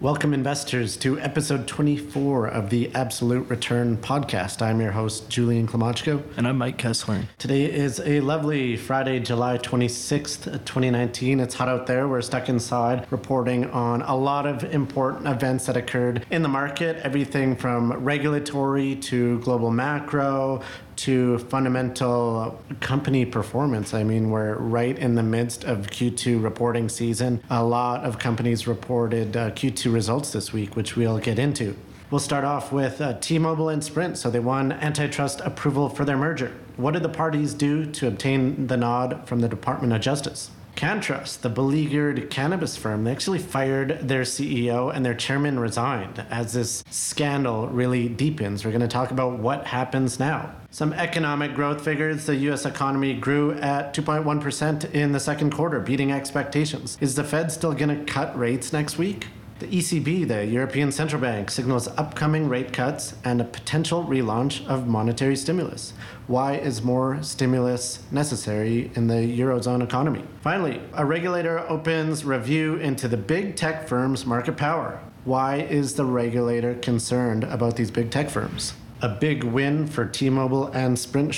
Welcome, investors, to episode 24 of the Absolute Return podcast. I'm your host, Julian Klymochko. And I'm Mike Kesslering. Today is a lovely Friday, July 26th, 2019. It's hot out there. We're stuck inside reporting on a lot of important events that occurred in the market everything from regulatory to global macro to fundamental company performance. I mean, we're right in the midst of Q2 reporting season. A lot of companies reported uh, Q2 results this week, which we'll get into. We'll start off with uh, T Mobile and Sprint. So they won antitrust approval for their merger. What did the parties do to obtain the nod from the Department of Justice? CannTrust, the beleaguered cannabis firm, they actually fired their CEO and their chairman resigned as this scandal really deepens. We're going to talk about what happens now. Some economic growth figures. The U.S. economy grew at 2.1% in the second quarter, beating expectations. Is the Fed still going to cut rates next week? The ECB, the European Central Bank, signals upcoming rate cuts and a potential relaunch of monetary stimulus. Why is more stimulus necessary in the Eurozone economy? Finally, a regulator opens review into the big tech firms' market power. Why is the regulator concerned about these big tech firms? A big win for T-Mobile and Sprint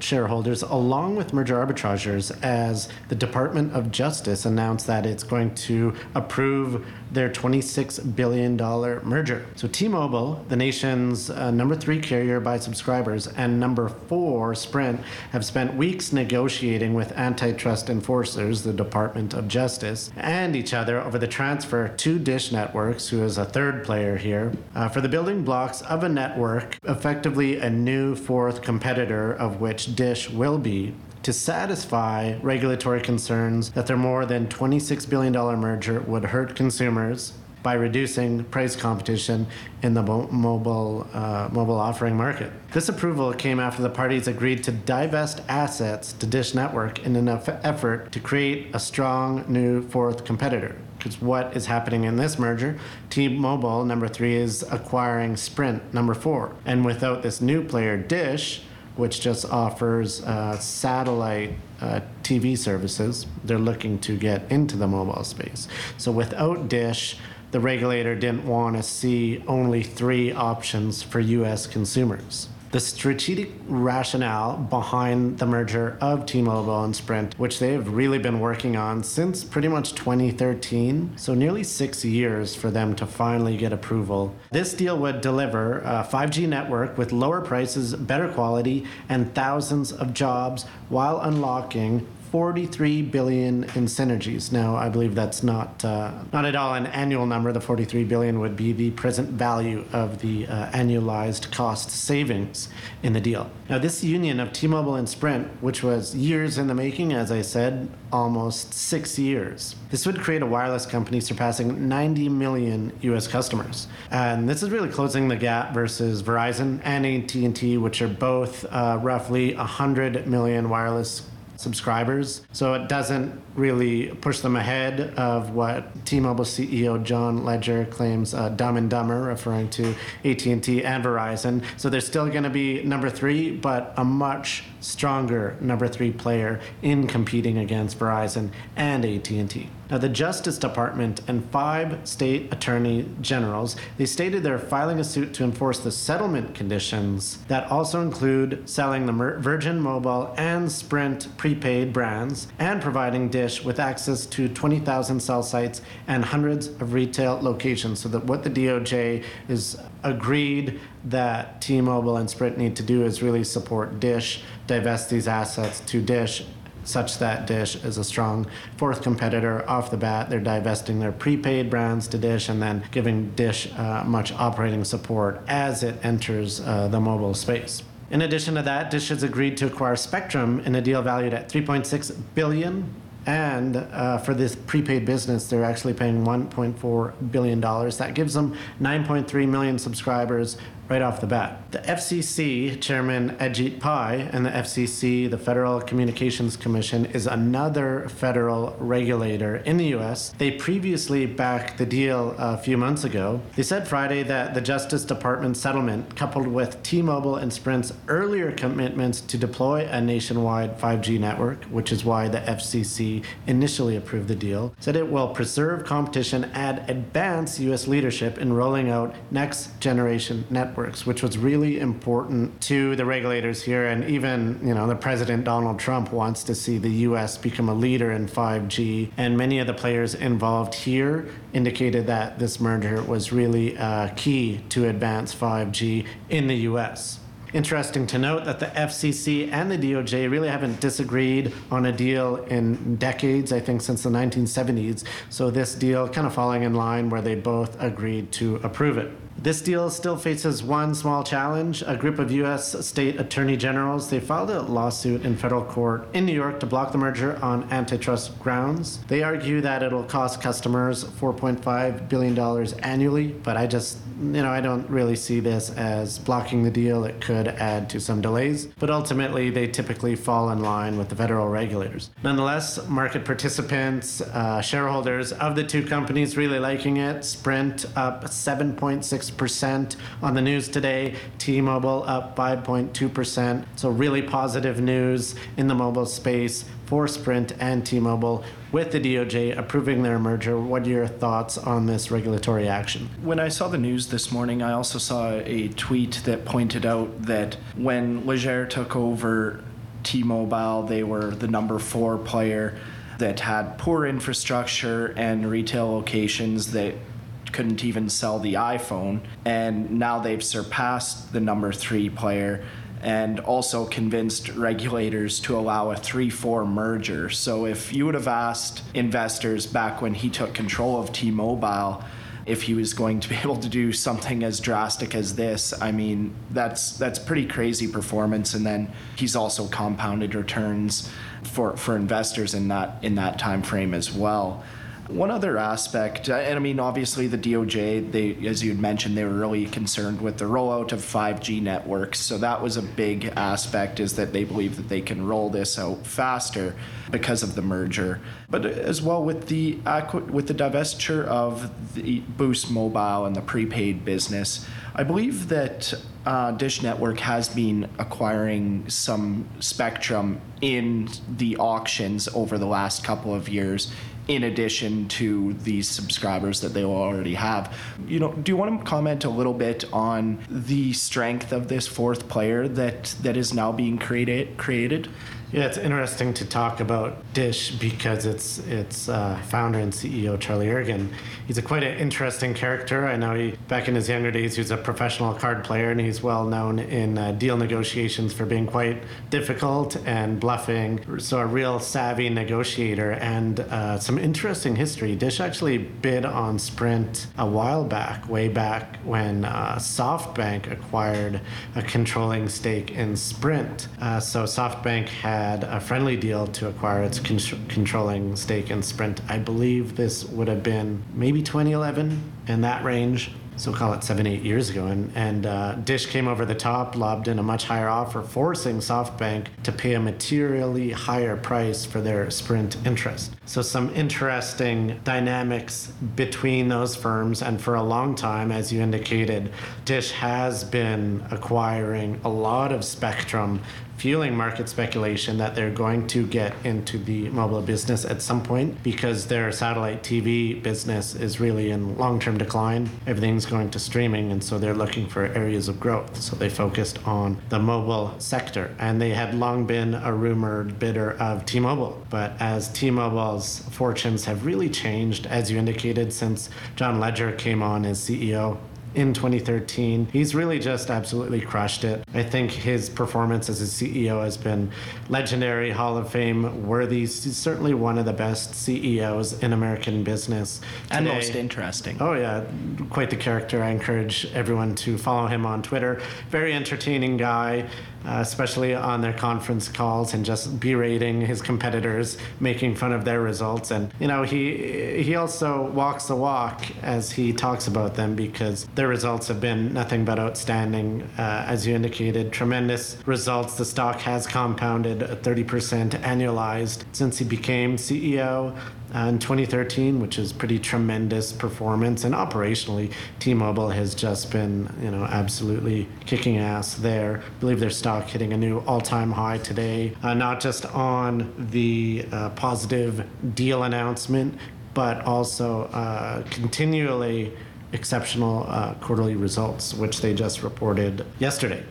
shareholders, along with merger arbitragers, as the Department of Justice announced that it's going to approve their $26 billion merger. So T-Mobile, the nation's uh, number three carrier by subscribers, and number four, Sprint, have spent weeks negotiating with antitrust enforcers, the Department of Justice, and each other over the transfer to Dish Networks, who is a third player here, uh, for the building blocks of a network, effectively a new fourth competitor of which Dish will be to satisfy regulatory concerns that their more than $26 billion merger would hurt consumers by reducing price competition in the mo- mobile uh, mobile offering market. This approval came after the parties agreed to divest assets to Dish Network in an effort to create a strong new fourth competitor. Because what is happening in this merger, T-Mobile number three is acquiring Sprint number four, and without this new player, Dish which just offers uh, satellite uh, TV services. They're looking to get into the mobile space. So without Dish, the regulator didn't want to see only three options for US consumers the strategic rationale behind the merger of T-Mobile and Sprint, which they've really been working on since pretty much 2013, so nearly six years for them to finally get approval. This deal would deliver a 5G network with lower prices, better quality, and thousands of jobs while unlocking 43 billion in synergies. Now, I believe that's not uh, not at all an annual number. The 43 billion would be the present value of the uh, annualized cost savings in the deal. Now, this union of T-Mobile and Sprint, which was years in the making, as I said, almost six years, this would create a wireless company surpassing 90 million U.S. customers, and this is really closing the gap versus Verizon and AT&T, which are both uh, roughly 100 million wireless subscribers. So it doesn't really push them ahead of what T-Mobile CEO John Legere claims uh, Dumb and Dumber, referring to AT&T and Verizon. So they're still going to be number three, but a much stronger number three player in competing against Verizon and AT&T. Now, the Justice Department and five state attorney generals, they stated they're filing a suit to enforce the settlement conditions that also include selling the Virgin Mobile and Sprint prepaid brands and providing With access to 20,000 cell sites and hundreds of retail locations. So that what the DOJ is agreed that T-Mobile and Sprint need to do is really support Dish, divest these assets to Dish such that Dish is a strong fourth competitor off the bat. They're divesting their prepaid brands to Dish and then giving Dish uh, much operating support as it enters uh, the mobile space. In addition to that, Dish has agreed to acquire Spectrum in a deal valued at 3.6 billion And uh, for this prepaid business, they're actually paying $1.4 billion. That gives them 9.3 million subscribers right off the bat. The FCC chairman Ajit Pai and the FCC, the Federal Communications Commission, is another federal regulator in the US. They previously backed the deal a few months ago. They said Friday that the Justice Department settlement, coupled with T-Mobile and Sprint's earlier commitments to deploy a nationwide 5G network, which is why the FCC initially approved the deal, said it will preserve competition and advance US leadership in rolling out next generation networks networks, which was really important to the regulators here. And even, you know, the President Donald Trump wants to see the U.S. become a leader in 5G. And many of the players involved here indicated that this merger was really uh, key to advance 5G in the U.S. Interesting to note that the FCC and the DOJ really haven't disagreed on a deal in decades, I think since the 1970s. So this deal kind of falling in line where they both agreed to approve it. This deal still faces one small challenge. A group of U.S. state attorney generals they filed a lawsuit in federal court in New York to block the merger on antitrust grounds. They argue that it'll cost customers 4.5 billion dollars annually, but I just you know I don't really see this as blocking the deal. It could add to some delays, but ultimately they typically fall in line with the federal regulators. Nonetheless, market participants, uh, shareholders of the two companies really liking it. Sprint up 7.6 6% on the news today. T Mobile up 5.2%. So, really positive news in the mobile space for Sprint and T Mobile with the DOJ approving their merger. What are your thoughts on this regulatory action? When I saw the news this morning, I also saw a tweet that pointed out that when Legere took over T Mobile, they were the number four player that had poor infrastructure and retail locations that couldn't even sell the iPhone, and now they've surpassed the number three player and also convinced regulators to allow a 3 4 merger. So, if you would have asked investors back when he took control of T Mobile, if he was going to be able to do something as drastic as this, I mean, that's that's pretty crazy performance. And then he's also compounded returns for, for investors in that in that time frame as well. One other aspect, uh, and I mean, obviously the DOJ, they, as you had mentioned, they were really concerned with the rollout of 5G networks. So that was a big aspect, is that they believe that they can roll this out faster because of the merger. But as well with the with the divestiture of the Boost Mobile and the prepaid business, I believe that uh, Dish Network has been acquiring some spectrum in the auctions over the last couple of years in addition to these subscribers that they will already have. You know, do you want to comment a little bit on the strength of this fourth player that that is now being created created? Yeah, it's interesting to talk about Dish because it's its uh, founder and CEO Charlie Ergen. He's a quite an interesting character. I know he back in his younger days he was a professional card player and he's well known in uh, deal negotiations for being quite difficult and bluffing. So a real savvy negotiator and uh, some interesting history. Dish actually bid on Sprint a while back, way back when uh, SoftBank acquired a controlling stake in Sprint. Uh, so SoftBank had had a friendly deal to acquire its con- controlling stake in Sprint. I believe this would have been maybe 2011 in that range so call it seven, eight years ago. And, and uh, Dish came over the top, lobbed in a much higher offer, forcing SoftBank to pay a materially higher price for their Sprint interest. So, some interesting dynamics between those firms. And for a long time, as you indicated, Dish has been acquiring a lot of spectrum fueling market speculation that they're going to get into the mobile business at some point because their satellite TV business is really in long term decline. Everything's going to streaming, and so they're looking for areas of growth. So they focused on the mobile sector, and they had long been a rumored bidder of T Mobile. But as T Mobile's fortunes have really changed, as you indicated, since John Legere came on as CEO in 2013. He's really just absolutely crushed it. I think his performance as a CEO has been legendary, Hall of Fame worthy. He's certainly one of the best CEOs in American business. Today. And most interesting. Oh, yeah, quite the character. I encourage everyone to follow him on Twitter. Very entertaining guy uh, especially on their conference calls and just berating his competitors, making fun of their results. And you know, he he also walks the walk as he talks about them because their results have been nothing but outstanding. Uh, as you indicated, tremendous results. The stock has compounded 30% annualized since he became CEO uh, in 2013, which is pretty tremendous performance. And operationally, T-Mobile has just been, you know, absolutely kicking ass there. I believe their stock hitting a new all-time high today, uh, not just on the uh, positive deal announcement, but also uh, continually exceptional uh, quarterly results, which they just reported yesterday.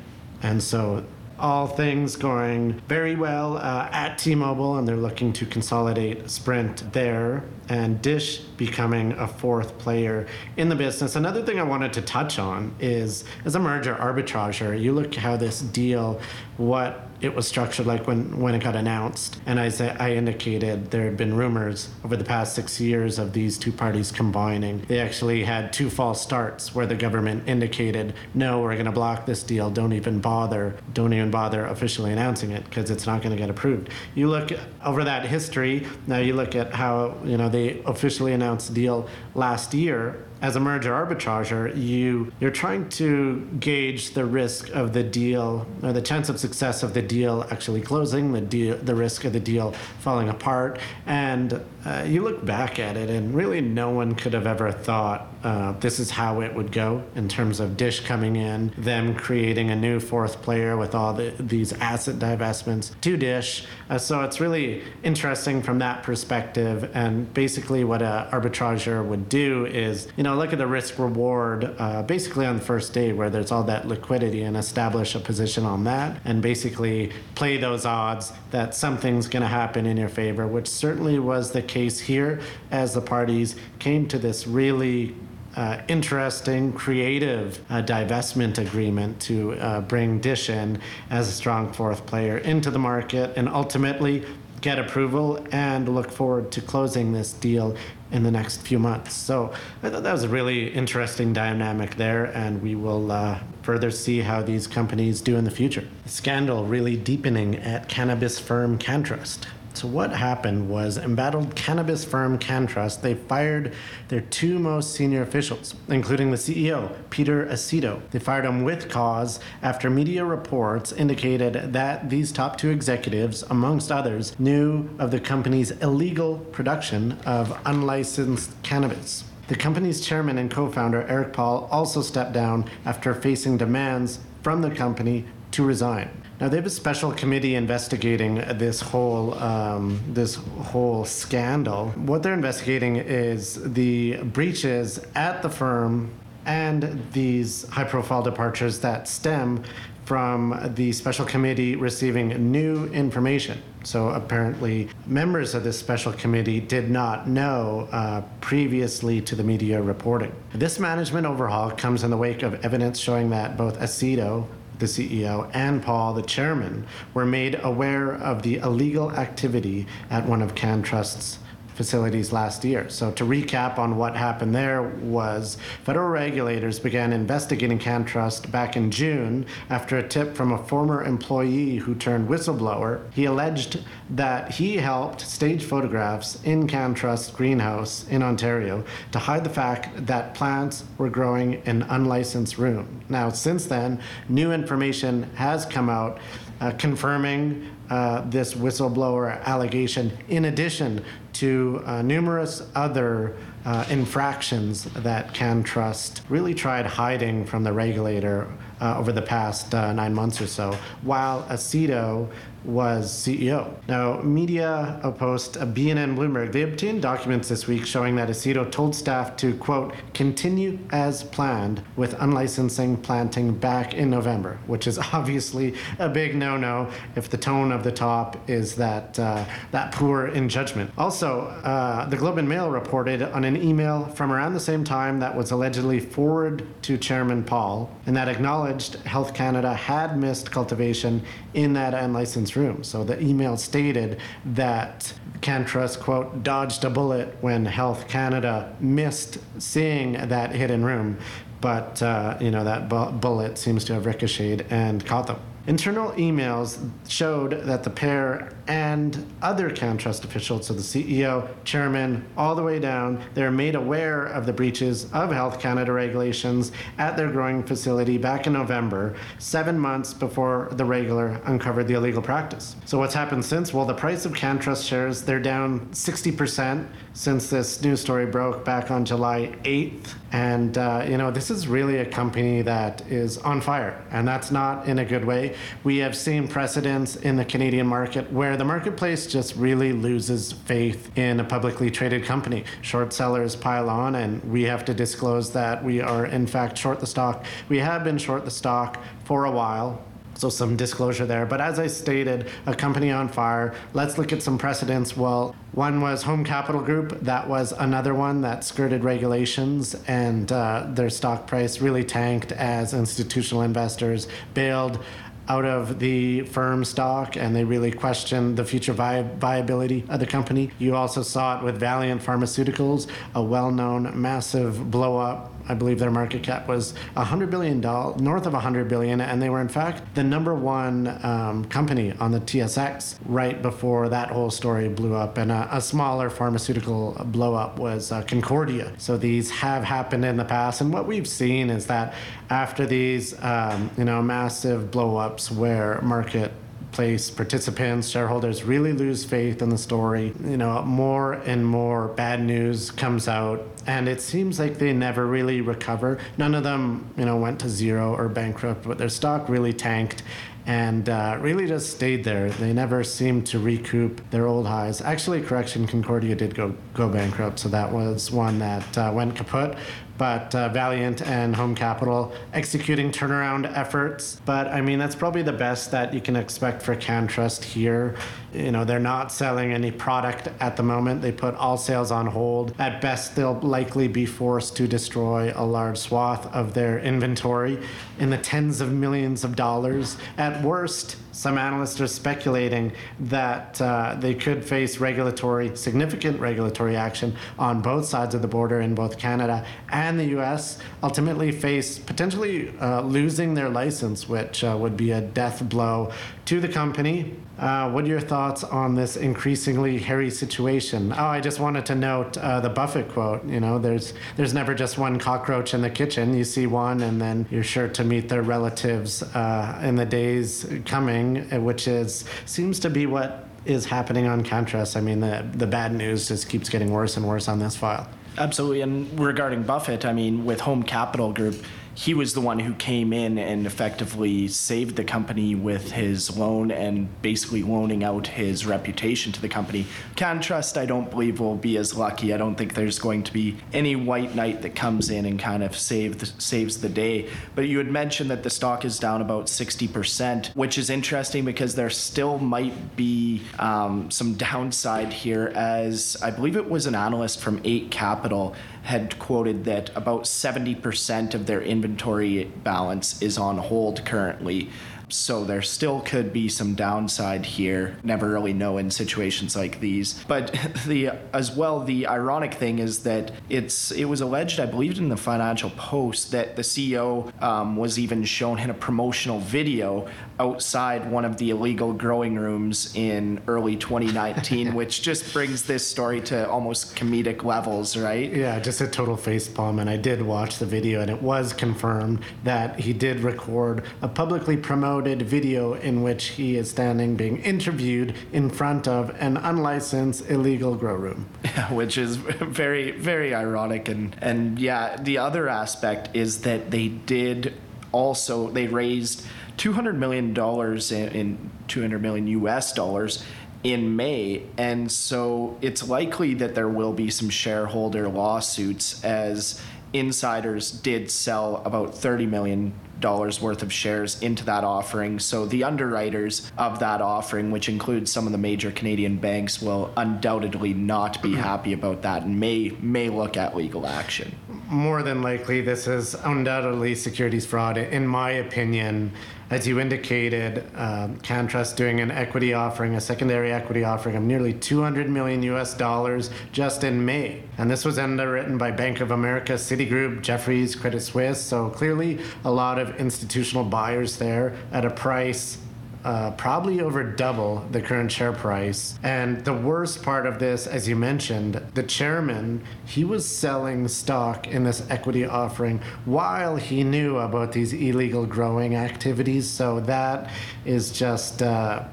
And so all things going very well uh, at T-Mobile, and they're looking to consolidate Sprint there, and Dish becoming a fourth player in the business. Another thing I wanted to touch on is as a merger arbitrager, you look how this deal, what it was structured like when, when it got announced. And as I indicated, there had been rumors over the past six years of these two parties combining. They actually had two false starts where the government indicated, no, we're going to block this deal. Don't even bother. Don't even bother officially announcing it because it's not going to get approved. You look over that history. Now you look at how, you know, they officially announced the deal last year as a merger arbitrager, you you're trying to gauge the risk of the deal or the chance of success of the deal actually closing, the deal, the risk of the deal falling apart, and uh, you look back at it, and really no one could have ever thought uh, this is how it would go in terms of Dish coming in, them creating a new fourth player with all the, these asset divestments to Dish. Uh, so it's really interesting from that perspective. And basically, what an arbitrager would do is, you know, look at the risk reward uh, basically on the first day where there's all that liquidity and establish a position on that and basically play those odds that something's going to happen in your favor, which certainly was the case here as the parties came to this really uh, interesting, creative uh, divestment agreement to uh, bring Dish in as a strong fourth player into the market and ultimately get approval and look forward to closing this deal in the next few months. So I thought that was a really interesting dynamic there, and we will uh, further see how these companies do in the future. Scandal really deepening at cannabis firm CannTrust. So what happened was embattled cannabis firm CannTrust, they fired their two most senior officials, including the CEO, Peter Aceto. They fired him with cause after media reports indicated that these top two executives, amongst others, knew of the company's illegal production of unlicensed cannabis. The company's chairman and co-founder, Eric Paul, also stepped down after facing demands from the company to resign. Now they have a special committee investigating this whole um, this whole scandal. What they're investigating is the breaches at the firm and these high-profile departures that stem from the special committee receiving new information. So apparently, members of this special committee did not know uh, previously to the media reporting. This management overhaul comes in the wake of evidence showing that both Aceto, the CEO, and Paul, the chairman, were made aware of the illegal activity at one of CannTrust's facilities last year. So to recap on what happened there was federal regulators began investigating CannTrust back in June after a tip from a former employee who turned whistleblower. He alleged that he helped stage photographs in CannTrust greenhouse in Ontario to hide the fact that plants were growing in unlicensed room. Now, since then, new information has come out uh, confirming uh, this whistleblower allegation, in addition to uh, numerous other uh, infractions that CannTrust really tried hiding from the regulator uh, over the past uh, nine months or so, while Aceto was CEO. Now, media post BNN Bloomberg, they obtained documents this week showing that Aceto told staff to, quote, continue as planned with unlicensing planting back in November, which is obviously a big no-no if the tone of the top is that, uh, that poor in judgment. Also, uh, the Globe and Mail reported on an email from around the same time that was allegedly forwarded to Chairman Paul and that acknowledged Health Canada had missed cultivation in that unlicensed room. So the email stated that CannTrust, quote, dodged a bullet when Health Canada missed seeing that hidden room. But, uh, you know, that bu- bullet seems to have ricocheted and caught them. Internal emails showed that the pair and other CannTrust officials, so the CEO, chairman, all the way down, they're made aware of the breaches of Health Canada regulations at their growing facility back in November, seven months before the regular uncovered the illegal practice. So what's happened since? Well, the price of CannTrust shares, they're down 60% since this news story broke back on July 8th. And, uh, you know, this is really a company that is on fire, and that's not in a good way. We have seen precedents in the Canadian market where the marketplace just really loses faith in a publicly traded company. Short sellers pile on, and we have to disclose that we are, in fact, short the stock. We have been short the stock for a while. So some disclosure there. But as I stated, a company on fire. Let's look at some precedents. Well, one was Home Capital Group. That was another one that skirted regulations, and uh, their stock price really tanked as institutional investors bailed out of the firm stock and they really questioned the future vi- viability of the company. You also saw it with Valeant Pharmaceuticals, a well known massive blow up. I believe their market cap was $100 billion, north of 100 billion, and they were in fact the number one um, company on the TSX right before that whole story blew up. And a, a smaller pharmaceutical blow up was uh, Concordia. So these have happened in the past, and what we've seen is that after these, um, you know, massive blow ups where market place participants, shareholders really lose faith in the story. You know, more and more bad news comes out, and it seems like they never really recover. None of them, you know, went to zero or bankrupt, but their stock really tanked and uh, really just stayed there. They never seemed to recoup their old highs. Actually, correction, Concordia did go go bankrupt, so that was one that uh, went kaput but uh, Valeant and Home Capital executing turnaround efforts. But I mean, that's probably the best that you can expect for CannTrust here. You know, they're not selling any product at the moment. They put all sales on hold. At best, they'll likely be forced to destroy a large swath of their inventory in the tens of millions of dollars. At worst, some analysts are speculating that uh, they could face regulatory, significant regulatory action on both sides of the border in both Canada and the US, ultimately face potentially uh, losing their license, which uh, would be a death blow to the company. Uh, what are your thoughts on this increasingly hairy situation? Oh, I just wanted to note uh, the Buffett quote. You know, there's there's never just one cockroach in the kitchen. You see one, and then you're sure to meet their relatives uh, in the days coming, uh, which is seems to be what is happening on CannTrust. I mean, the the bad news just keeps getting worse and worse on this file. Absolutely. And regarding Buffett, I mean, with Home Capital Group, he was the one who came in and effectively saved the company with his loan and basically loaning out his reputation to the company. CannTrust, I don't believe, will be as lucky. I don't think there's going to be any white knight that comes in and kind of save saves the day. But you had mentioned that the stock is down about 60%, which is interesting because there still might be um, some downside here, as I believe it was an analyst from 8 Capital had quoted that about 70% of their inventory balance is on hold currently. So there still could be some downside here. Never really know in situations like these. But the as well, the ironic thing is that it's it was alleged, I believe, in the Financial Post that the CEO um, was even shown in a promotional video outside one of the illegal growing rooms in early 2019, which just brings this story to almost comedic levels, right? Yeah, just a total facepalm. And I did watch the video, and it was confirmed that he did record a publicly promoted video in which he is standing being interviewed in front of an unlicensed illegal grow room. Which is very, very ironic. And, and yeah, the other aspect is that they did also they raised 200 million dollars in, in 200 million US dollars in May, and so it's likely that there will be some shareholder lawsuits as insiders did sell about 30 million dollars worth of shares into that offering. So the underwriters of that offering, which includes some of the major Canadian banks, will undoubtedly not be happy about that and may may look at legal action. More than likely, this is undoubtedly securities fraud, in my opinion. As you indicated, um, CannTrust doing an equity offering, a secondary equity offering of nearly 200 million US dollars just in May. And this was underwritten by Bank of America, Citigroup, Jefferies, Credit Suisse. So clearly, a lot of institutional buyers there at a price uh, probably over double the current share price. And the worst part of this, as you mentioned, the chairman, he was selling stock in this equity offering while he knew about these illegal growing activities. So that is just, uh,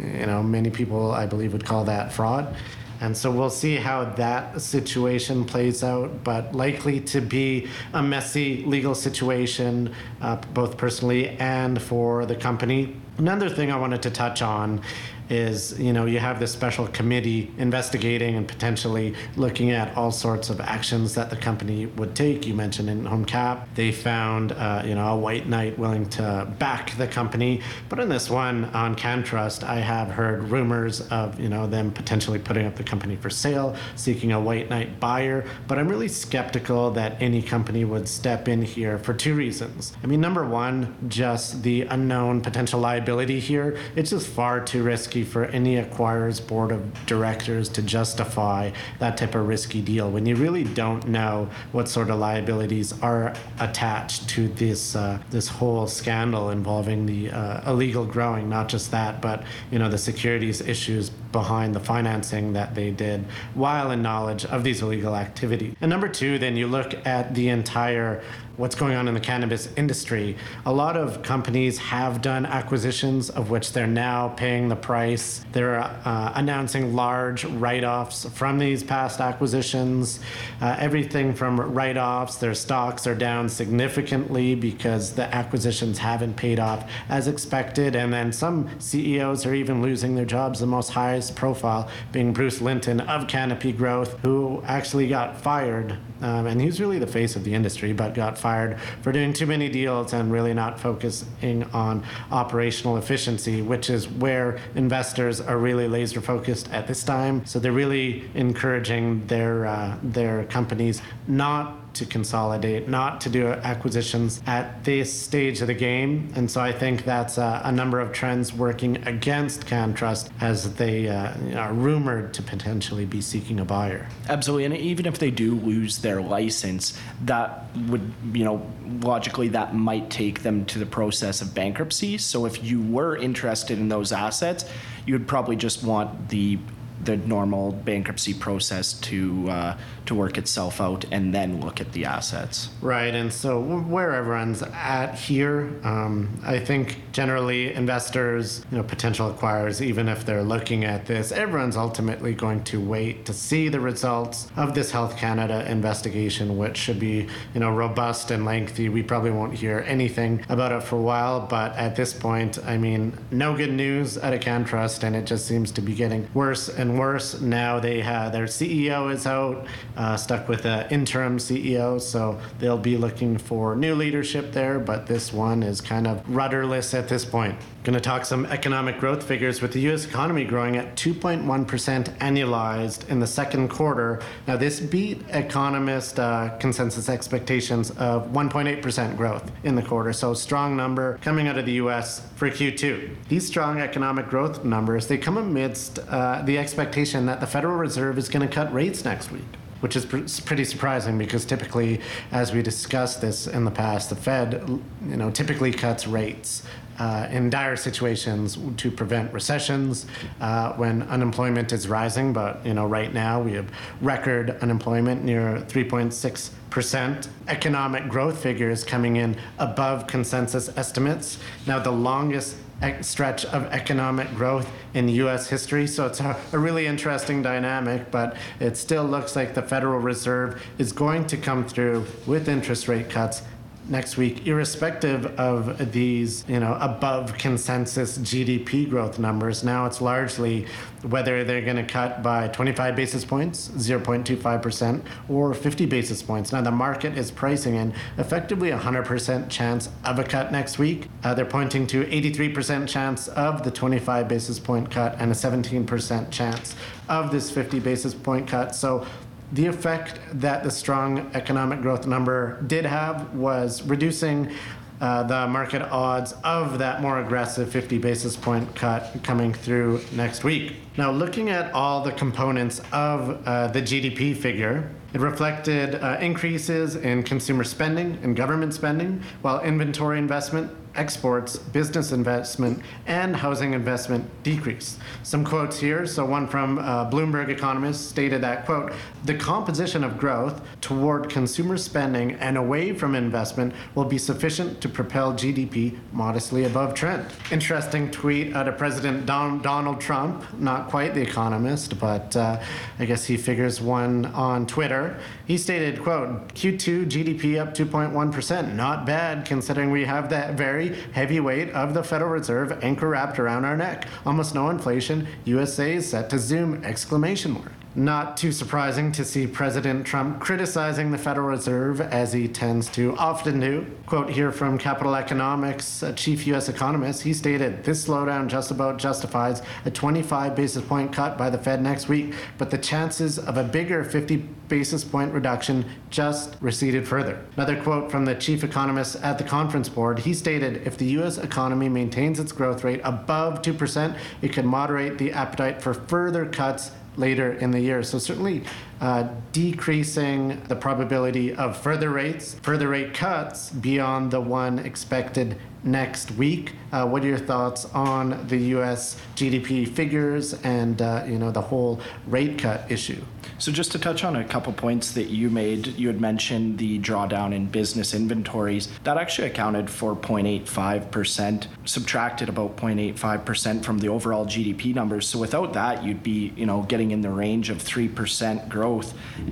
you know, many people, I believe, would call that fraud. And so we'll see how that situation plays out, but likely to be a messy legal situation, uh, both personally and for the company. Another thing I wanted to touch on is you know you have this special committee investigating and potentially looking at all sorts of actions that the company would take. You mentioned in Home Cap they found uh, you know a white knight willing to back the company, but in this one on CannTrust, I have heard rumors of you know them potentially putting up the company for sale, seeking a white knight buyer. But I'm really skeptical that any company would step in here for two reasons. I mean, number one, just the unknown potential liability here. It's just far too risky for any acquirer's board of directors to justify that type of risky deal when you really don't know what sort of liabilities are attached to this uh, this whole scandal involving the uh, illegal growing. Not just that, but you know the securities issues behind the financing that they did while in knowledge of these illegal activities. And number two, then you look at the entire what's going on in the cannabis industry. A lot of companies have done acquisitions of which they're now paying the price. They're uh, announcing large write offs from these past acquisitions. Uh, everything from write offs, their stocks are down significantly because the acquisitions haven't paid off as expected. And then some CEOs are even losing their jobs. The most highest profile being Bruce Linton of Canopy Growth, who actually got fired. Um, and he's really the face of the industry, but got fired for doing too many deals and really not focusing on operational efficiency, which is where investors are really laser focused at this time. So they're really encouraging their uh, their companies not to consolidate, not to do acquisitions at this stage of the game. And so I think that's a, number of trends working against CannTrust as they uh, are rumored to potentially be seeking a buyer. Absolutely. And even if they do lose their license, that would, you know, logically that might take them to the process of bankruptcy. So if you were interested in those assets, you would probably just want the the normal bankruptcy process to uh, to work itself out and then look at the assets. Right, and so where everyone's at here, um, I think generally investors, you know, potential acquirers, even if they're looking at this, everyone's ultimately going to wait to see the results of this Health Canada investigation, which should be, you know, robust and lengthy. We probably won't hear anything about it for a while, but at this point, I mean, no good news at a CannTrust, and it just seems to be getting worse and worse. Now they have their CEO is out uh, stuck with an interim CEO, so they'll be looking for new leadership there, but this one is kind of rudderless at this point. Going to talk some economic growth figures with the U.S. economy growing at 2.1% annualized in the second quarter. Now, this beat economist uh, consensus expectations of 1.8% growth in the quarter, so strong number coming out of the U.S. for Q2. These strong economic growth numbers they come amidst uh, the expectation that the Federal Reserve is going to cut rates next week which is pr- pretty surprising because typically, as we discussed this in the past, the Fed, you know, typically cuts rates uh, in dire situations to prevent recessions uh, when unemployment is rising. But you know, right now we have record unemployment near 3.6 percent. Economic growth figures coming in above consensus estimates. Now, the longest stretch of economic growth in U.S. history. So it's a, a, really interesting dynamic, but it still looks like the Federal Reserve is going to come through with interest rate cuts next week, irrespective of these, you know, above consensus GDP growth numbers. Now it's largely whether they're going to cut by 25 basis points, 0.25%, or 50 basis points. Now the market is pricing in effectively a 100% chance of a cut next week. Uh, they're pointing to 83% chance of the 25 basis point cut and a 17% chance of this 50 basis point cut. So the effect that the strong economic growth number did have was reducing uh, the market odds of that more aggressive 50 basis point cut coming through next week. Now, looking at all the components of uh, the GDP figure, it reflected uh, increases in consumer spending and government spending, while inventory investment exports, business investment, and housing investment decrease. Some quotes here. So one from uh, Bloomberg economist stated that, quote, the composition of growth toward consumer spending and away from investment will be sufficient to propel GDP modestly above trend. Interesting tweet out of President Don- Donald Trump, not quite the economist, but uh, I guess he figures one on Twitter. He stated, quote, Q2 GDP up 2.1%, not bad considering we have that very very heavy weight of the Federal Reserve anchor wrapped around our neck. Almost no inflation. USA is set to zoom! Exclamation mark. Not too surprising to see President Trump criticizing the Federal Reserve as he tends to often do. Quote here from Capital Economics uh, chief U.S. economist. He stated, This slowdown just about justifies a 25 basis point cut by the Fed next week, but the chances of a bigger 50 basis point reduction just receded further. Another quote from the chief economist at the conference board. He stated, If the U.S. economy maintains its growth rate above 2%, it could moderate the appetite for further cuts later in the year. So certainly uh, decreasing the probability of further rates, further rate cuts beyond the one expected next week. Uh, what are your thoughts on the U.S. GDP figures and uh, you know the whole rate cut issue? So just to touch on a couple points that you made, you had mentioned the drawdown in business inventories. That actually accounted for 0.85%, subtracted about 0.85% from the overall GDP numbers. So without that, you'd be, you know, getting in the range of 3% growth.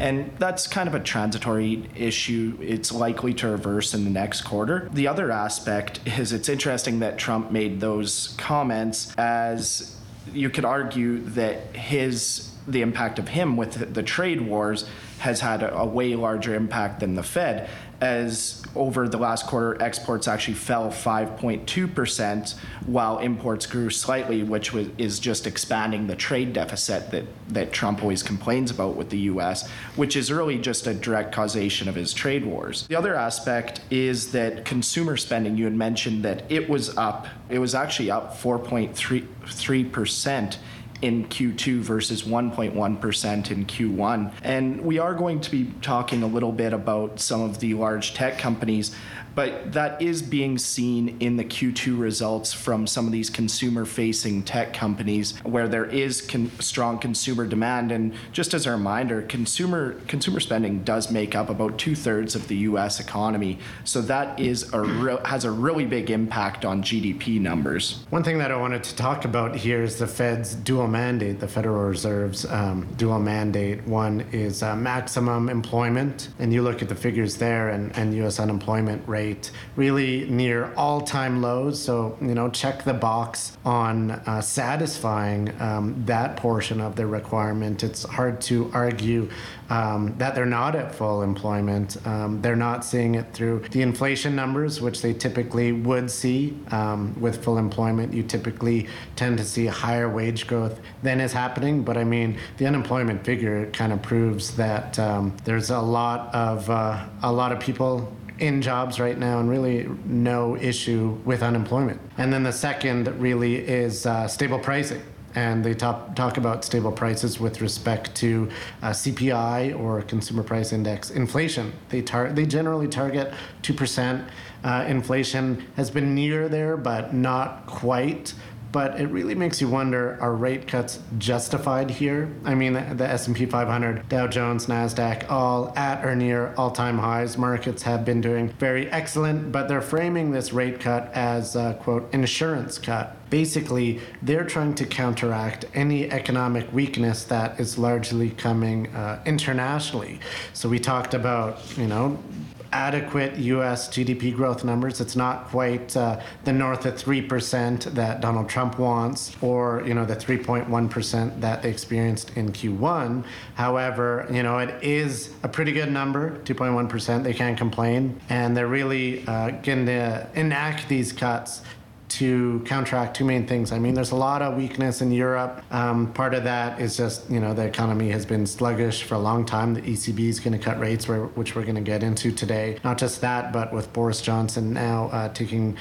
And that's kind of a transitory issue. It's likely to reverse in the next quarter. The other aspect is it's interesting that Trump made those comments as you could argue that his the impact of him with the trade wars has had a, a way larger impact than the Fed as over the last quarter, exports actually fell 5.2%, while imports grew slightly, which was, is just expanding the trade deficit that, that Trump always complains about with the US, which is really just a direct causation of his trade wars. The other aspect is that consumer spending, you had mentioned that it was up, it was actually up 4.3% in Q2 versus 1.1% in Q1. And we are going to be talking a little bit about some of the large tech companies but that is being seen in the Q2 results from some of these consumer facing tech companies where there is con- strong consumer demand. And just as a reminder, consumer, consumer spending does make up about two thirds of the US economy. So that is a re- has a really big impact on GDP numbers. One thing that I wanted to talk about here is the Fed's dual mandate, the Federal Reserve's um, dual mandate. One is uh, maximum employment, and you look at the figures there, and, and US unemployment rate rate really near all time lows. So, you know, check the box on uh, satisfying um, that portion of the requirement. It's hard to argue um, that they're not at full employment. Um, they're not seeing it through the inflation numbers, which they typically would see. Um, with full employment, you typically tend to see higher wage growth than is happening. But I mean, the unemployment figure kind of proves that um, there's a lot of uh, a lot of people in jobs right now and really no issue with unemployment. And then the second really is uh, stable pricing. And they talk, talk about stable prices with respect to uh, CPI or consumer price index inflation. They, tar- they generally target 2%. Uh, inflation has been near there, but not quite but it really makes you wonder are rate cuts justified here? I mean the, s&p 500 dow jones nasdaq all at or near all-time highs. Markets have been doing very excellent but they're framing this rate cut as a quote insurance cut. Basically they're trying to counteract any economic weakness that is largely coming uh, internationally. So we talked about you know adequate U.S. GDP growth numbers. It's not quite uh, the north of three percent that Donald Trump wants, or you know the 3.1 percent that they experienced in Q1. However, you know it is a pretty good number, 2.1 percent. They can't complain, and they're really uh, going to enact these cuts to counteract two main things. I mean, there's a lot of weakness in Europe. Um, part of that is just, you know, the economy has been sluggish for a long time. The ECB is going to cut rates, which we're going to get into today. Not just that, but with Boris Johnson now uh, taking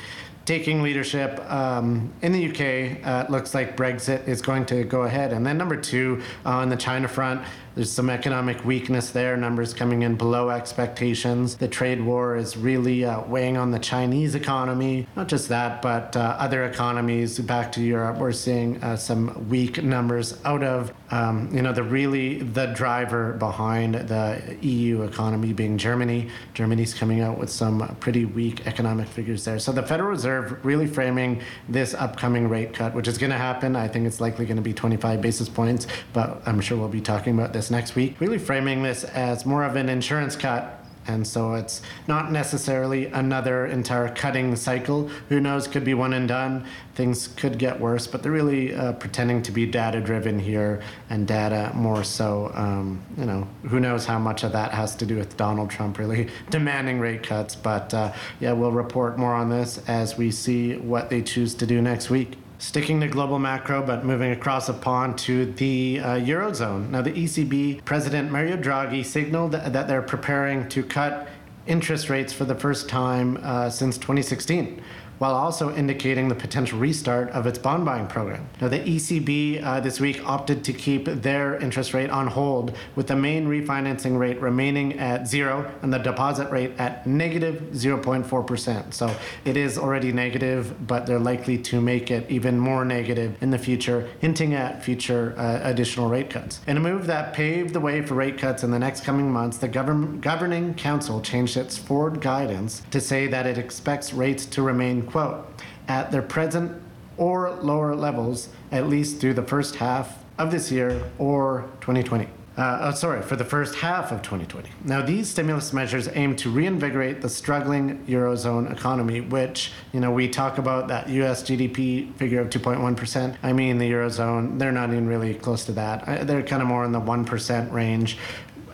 taking leadership um, in the UK. Uh, looks like Brexit is going to go ahead. And then number two, uh, on the China front, there's some economic weakness there, numbers coming in below expectations. The trade war is really uh, weighing on the Chinese economy. Not just that, but uh, other economies. Back to Europe, we're seeing uh, some weak numbers out of, um, you know, the really the driver behind the EU economy being Germany. Germany's coming out with some pretty weak economic figures there. So the Federal Reserve really framing this upcoming rate cut, which is going to happen. I think it's likely going to be 25 basis points, but I'm sure we'll be talking about this next week, really framing this as more of an insurance cut and so it's not necessarily another entire cutting cycle. Who knows, could be one and done. Things could get worse, but they're really uh, pretending to be data driven here and data more so. Um, you know, who knows how much of that has to do with Donald Trump really demanding rate cuts. But uh, yeah, we'll report more on this as we see what they choose to do next week. Sticking to global macro, but moving across the pond to the uh, Eurozone. Now, the ECB President Mario Draghi signaled that they're preparing to cut interest rates for the first time uh, since 2016 while also indicating the potential restart of its bond buying program. Now, the ECB uh, this week opted to keep their interest rate on hold, with the main refinancing rate remaining at zero and the deposit rate at negative 0.4%. So it is already negative, but they're likely to make it even more negative in the future, hinting at future uh, additional rate cuts. In a move that paved the way for rate cuts in the next coming months, the govern- governing council changed its forward guidance to say that it expects rates to remain quote, at their present or lower levels, at least through the first half of this year or 2020. Uh, oh, sorry, for the first half of 2020. Now, these stimulus measures aim to reinvigorate the struggling Eurozone economy, which, you know, we talk about that US GDP figure of 2.1%. I mean, the Eurozone, they're not even really close to that. Uh, they're kind of more in the 1% range,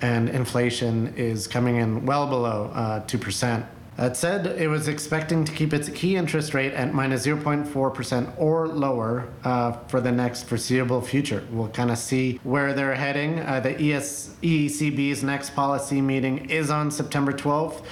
and inflation is coming in well below uh, 2%. That said, it was expecting to keep its key interest rate at minus 0.4% or lower uh, for the next foreseeable future. We'll kind of see where they're heading. Uh, the ES- ECB's next policy meeting is on September 12th,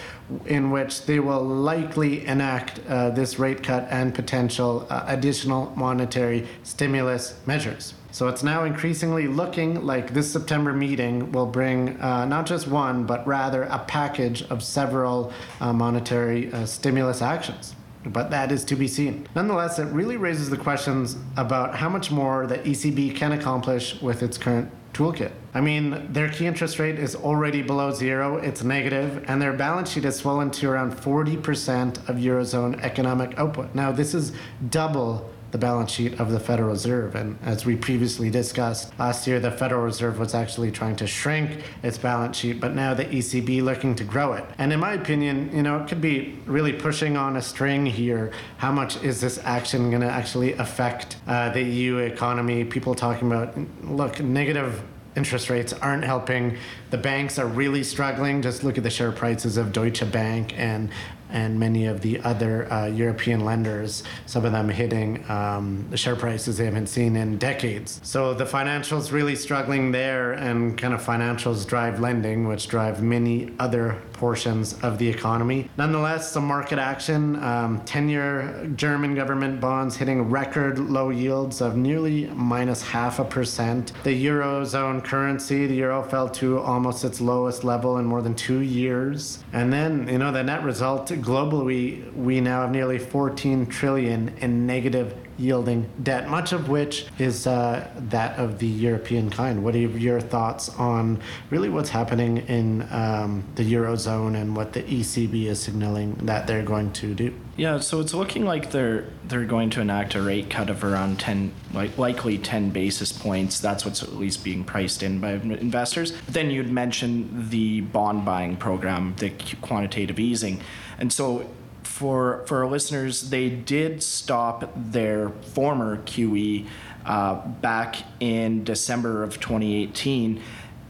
in which they will likely enact uh, this rate cut and potential uh, additional monetary stimulus measures. So it's now increasingly looking like this September meeting will bring uh, not just one, but rather a package of several uh, monetary uh, stimulus actions. But that is to be seen. Nonetheless, it really raises the questions about how much more the ECB can accomplish with its current toolkit. I mean, their key interest rate is already below zero, it's negative, and their balance sheet has swollen to around 40% of Eurozone economic output. Now, this is double the balance sheet of the Federal Reserve. And as we previously discussed, last year the Federal Reserve was actually trying to shrink its balance sheet, but now the ECB looking to grow it. And in my opinion, you know, it could be really pushing on a string here. How much is this action going to actually affect uh, the EU economy? People talking about, look, negative interest rates aren't helping. The banks are really struggling. Just look at the share prices of Deutsche Bank and and many of the other uh, European lenders, some of them hitting um, share prices they haven't seen in decades. So the financials really struggling there, and kind of financials drive lending, which drive many other portions of the economy. Nonetheless, some market action. Um, 10 year German government bonds hitting record low yields of nearly minus half a percent. The Eurozone currency, the euro fell to almost its lowest level in more than two years. And then, you know, the net result globally, we now have nearly 14 trillion in negative yielding debt, much of which is uh, that of the European kind. What are your thoughts on really what's happening in um, the Eurozone and what the ECB is signaling that they're going to do? Yeah, so it's looking like they're they're going to enact a rate cut of around 10 like likely 10 basis points. That's what's at least being priced in by investors. But then you'd mention the bond buying program, the quantitative easing. And so for for our listeners, they did stop their former QE uh, back in December of 2018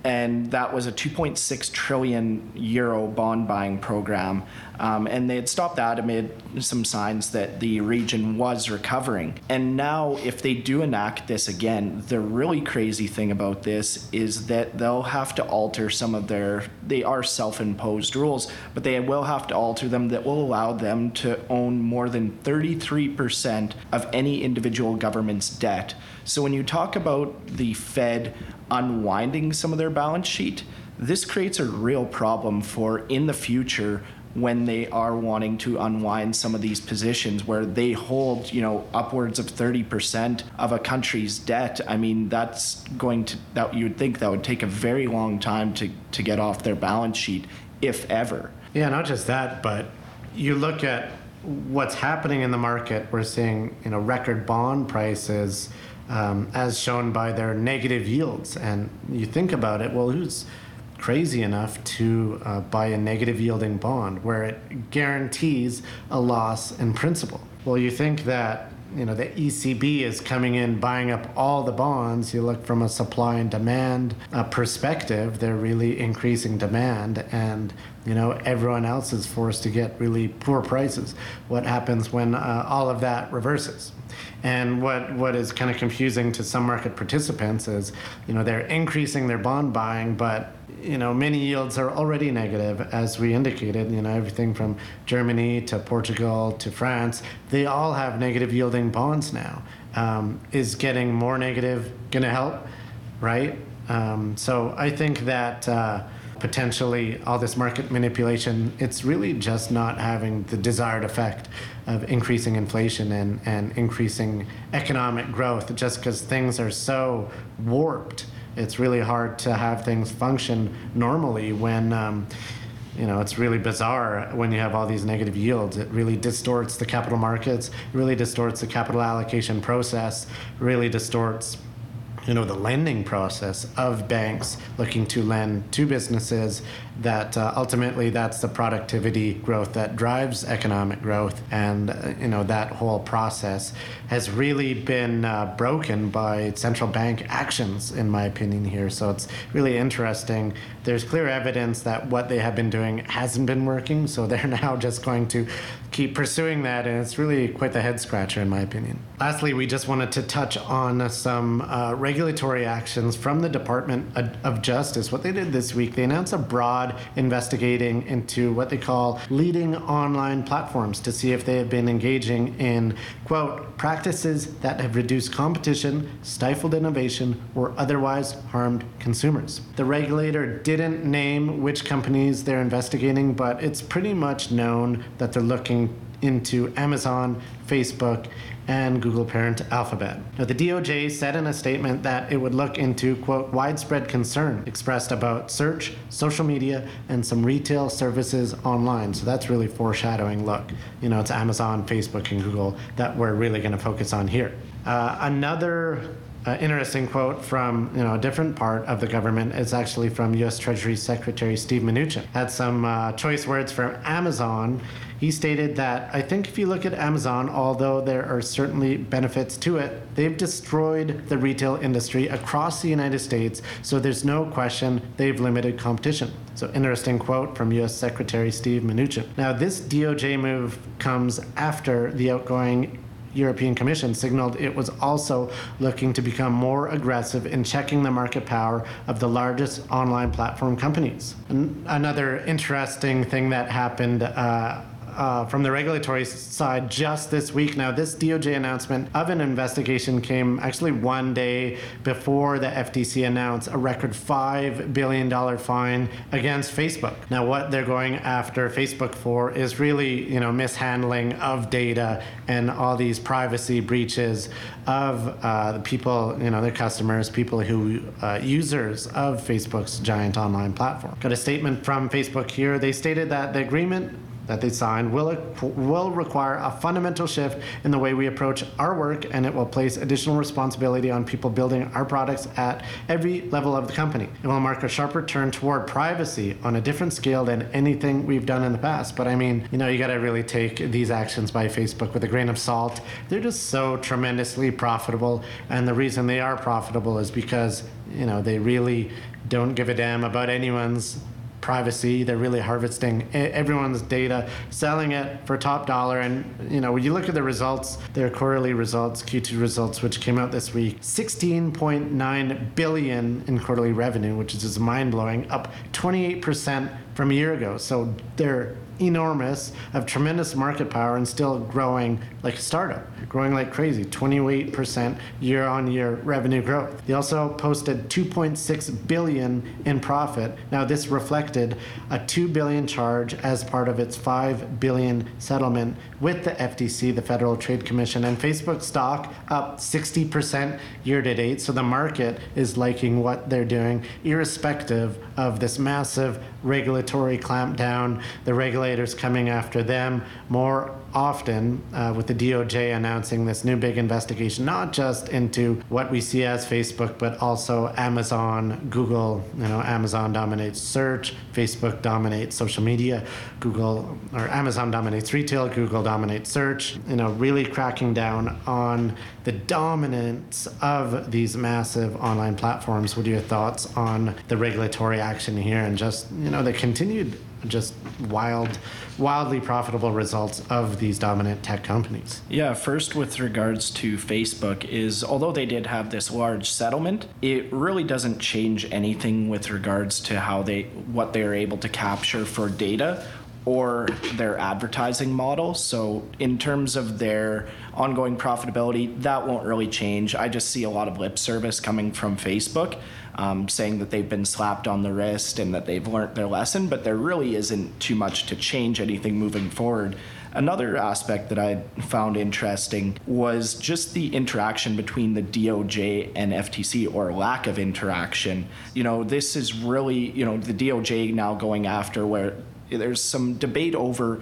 and that was a 2.6 trillion euro bond buying program. Um, and they had stopped that amid some signs that the region was recovering. And now, if they do enact this again, the really crazy thing about this is that they'll have to alter some of their, they are self imposed rules, but they will have to alter them that will allow them to own more than 33% of any individual government's debt. So when you talk about the Fed unwinding some of their balance sheet, this creates a real problem for in the future when they are wanting to unwind some of these positions where they hold, you know, upwards of 30% of a country's debt. I mean, that's going to that you would think that would take a very long time to to get off their balance sheet if ever. Yeah, not just that, but you look at what's happening in the market. We're seeing, you know, record bond prices um, as shown by their negative yields. And you think about it, well, who's crazy enough to uh, buy a negative yielding bond where it guarantees a loss in principal? Well, you think that you know the ECB is coming in buying up all the bonds. You look from a supply and demand uh, perspective; they're really increasing demand, and you know everyone else is forced to get really poor prices. What happens when uh, all of that reverses? And what, what is kind of confusing to some market participants is, you know, they're increasing their bond buying, but you know, many yields are already negative, as we indicated. You know, everything from Germany to Portugal to France, they all have negative yielding bonds now. Um, is getting more negative going to help, right? Um, so I think that. Uh, potentially all this market manipulation, it's really just not having the desired effect of increasing inflation and, and increasing economic growth just because things are so warped. It's really hard to have things function normally when. Um, you know, it's really bizarre when you have all these negative yields. It really distorts the capital markets, really distorts the capital allocation process, really distorts you know the lending process of banks looking to lend to businesses that uh, ultimately that's the productivity growth that drives economic growth. And uh, you know that whole process has really been uh, broken by central bank actions in my opinion here. So it's really interesting. There's clear evidence that what they have been doing hasn't been working. So they're now just going to keep pursuing that. And it's really quite the head scratcher in my opinion. Lastly we just wanted to touch on some uh, regulatory actions from the department of justice. What they did this week they announced a broad investigating into what they call leading online platforms to see if they have been engaging in, quote, practices that have reduced competition, stifled innovation, or otherwise harmed consumers. The regulator didn't name which companies they're investigating, but it's pretty much known that they're looking into Amazon, Facebook, and Google parent Alphabet. Now, the DOJ said in a statement that it would look into, quote, widespread concern expressed about search, social media, and some retail services online. So that's really foreshadowing look, you know, it's Amazon, Facebook, and Google that we're really going to focus on here. Uh, another uh, interesting quote from you know a different part of the government is actually from U.S. Treasury Secretary Steve Mnuchin. Had some uh, choice words from Amazon. He stated that I think if you look at Amazon, although there are certainly benefits to it, they've destroyed the retail industry across the United States. So there's no question they've limited competition. So interesting quote from U.S. Secretary Steve Mnuchin. Now this DOJ move comes after the outgoing European Commission signaled it was also looking to become more aggressive in checking the market power of the largest online platform companies. another interesting thing that happened. Uh, uh, from the regulatory side just this week. Now, this DOJ announcement of an investigation came actually one day before the FTC announced a record $5 billion fine against Facebook. Now, what they're going after Facebook for is really, you know, mishandling of data and all these privacy breaches of uh, the people, you know, their customers, people who uh, users of Facebook's giant online platform. Got a statement from Facebook here. They stated that the agreement that they signed will, will require a fundamental shift in the way we approach our work and it will place additional responsibility on people building our products at every level of the company. It will mark a sharper turn toward privacy on a different scale than anything we've done in the past. But I mean, you know, you got to really take these actions by Facebook with a grain of salt. They're just so tremendously profitable. And the reason they are profitable is because, you know, they really don't give a damn about anyone's privacy. They're really harvesting everyone's data, selling it for top dollar. And you know, when you look at the results, their quarterly results, Q2 results, which came out this week, 16.9 billion in quarterly revenue, which is just mind blowing, up 28% from a year ago. So they're enormous, have tremendous market power, and still growing like a startup, growing like crazy, 28% year-on-year revenue growth. They also posted 2.6 billion in profit. Now this reflected a 2 billion charge as part of its 5 billion settlement with the FTC, the Federal Trade Commission, and Facebook stock up 60% year to date. So the market is liking what they're doing, irrespective of this massive regulatory clampdown, the coming after them more often uh, with the DOJ announcing this new big investigation, not just into what we see as Facebook, but also Amazon, Google. You know, Amazon dominates search, Facebook dominates social media, Google or Amazon dominates retail, Google dominates search. You know, really cracking down on the dominance of these massive online platforms. What are your thoughts on the regulatory action here and just you know the continued just wild, wildly profitable results of these dominant tech companies. Yeah, first with regards to Facebook is although they did have this large settlement, it really doesn't change anything with regards to how they what they're able to capture for data or their advertising model. So, in terms of their ongoing profitability, that won't really change. I just see a lot of lip service coming from Facebook um, saying that they've been slapped on the wrist and that they've learned their lesson, but there really isn't too much to change anything moving forward. Another aspect that I found interesting was just the interaction between the DOJ and FTC or lack of interaction. You know, this is really, you know, the DOJ now going after where there's some debate over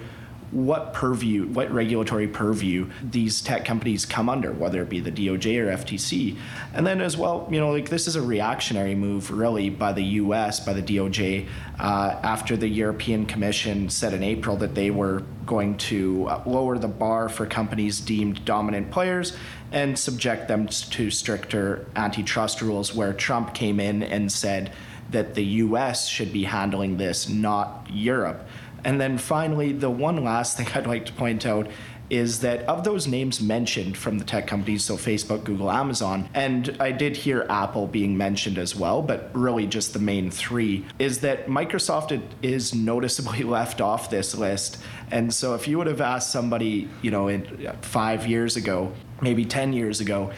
what purview, what regulatory purview these tech companies come under, whether it be the DOJ or FTC. And then as well, you know, like this is a reactionary move really by the US, by the DOJ, uh, after the European Commission said in April that they were going to uh, lower the bar for companies deemed dominant players and subject them to stricter antitrust rules, where Trump came in and said that the US should be handling this, not Europe. And then finally, the one last thing I'd like to point out is that of those names mentioned from the tech companies, so Facebook, Google, Amazon, and I did hear Apple being mentioned as well, but really just the main three, is that Microsoft is noticeably left off this list. And so if you would have asked somebody, you know, in uh, five years ago, maybe 10 years ago,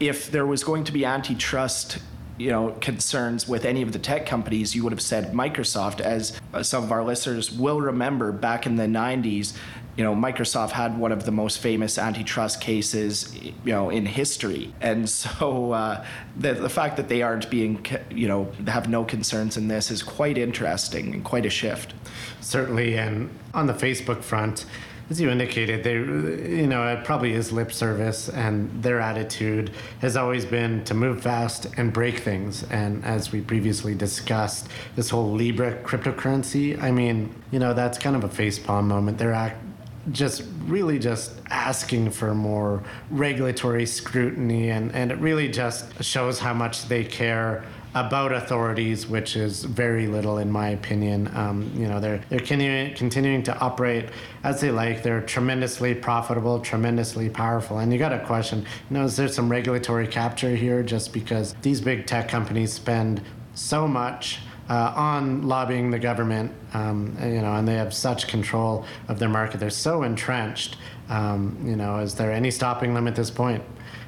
if there was going to be antitrust you know concerns with any of the tech companies you would have said microsoft as some of our listeners will remember back in the 90s you know microsoft had one of the most famous antitrust cases you know in history. And so uh, the, the fact that they aren't being you know have no concerns in this is quite interesting and quite a shift. Certainly and on the facebook front as you indicated, they, you know, it probably is lip service, and their attitude has always been to move fast and break things. And as we previously discussed, this whole Libra cryptocurrency, I mean, you know, that's kind of a facepalm moment. They're act, just really just asking for more regulatory scrutiny, and, and it really just shows how much they care about authorities, which is very little in my opinion. Um, you know, they're they're continuing continuing to operate as they like. They're tremendously profitable, tremendously powerful. And you got a question, you know, is there some regulatory capture here? Just because these big tech companies spend so much uh, on lobbying the government, um, you know, and they have such control of their market. They're so entrenched. Um, you know, is there any stopping them at this point?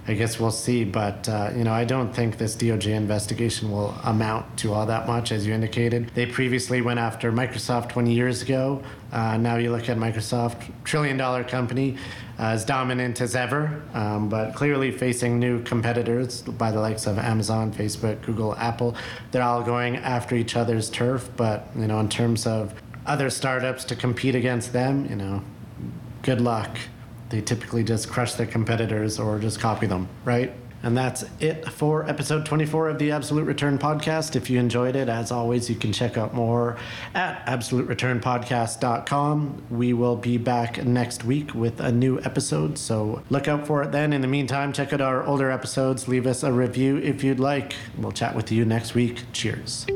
I guess we'll see. But uh, you know, I don't think this DOJ investigation will amount to all that much, as you indicated. They previously went after Microsoft 20 years ago. Uh, now you look at Microsoft, trillion-dollar company, uh, as dominant as ever, um, but clearly facing new competitors by the likes of Amazon, Facebook, Google, Apple. They're all going after each other's turf. But you know, in terms of other startups to compete against them, you know, good luck they typically just crush their competitors or just copy them, right? And that's it for episode 24 of the Absolute Return Podcast. If you enjoyed it, as always, you can check out more at absolutereturnpodcast.com. We will be back next week with a new episode, so look out for it then. In the meantime, check out our older episodes, leave us a review if you'd like. We'll chat with you next week. Cheers.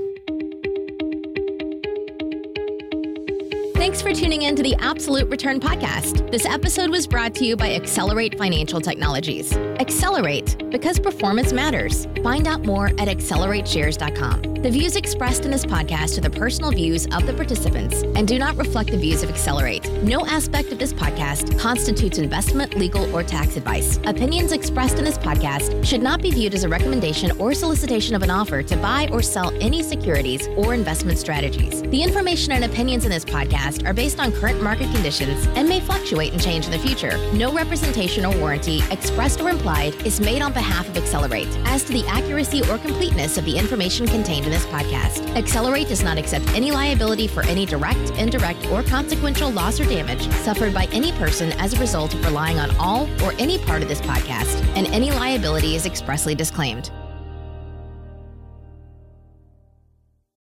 Thanks for tuning in to the Absolute Return Podcast. This episode was brought to you by Accelerate Financial Technologies. Accelerate, because performance matters. Find out more at accelerateshares.com. The views expressed in this podcast are the personal views of the participants and do not reflect the views of Accelerate. No aspect of this podcast constitutes investment, legal, or tax advice. Opinions expressed in this podcast should not be viewed as a recommendation or solicitation of an offer to buy or sell any securities or investment strategies. The information and opinions in this podcast are based on current market conditions and may fluctuate and change in the future. No representation or warranty, expressed or implied, is made on behalf of Accelerate as to the accuracy or completeness of the information contained in this podcast. Accelerate does not accept any liability for any direct, indirect, or consequential loss or damage suffered by any person as a result of relying on all or any part of this podcast, and any liability is expressly disclaimed.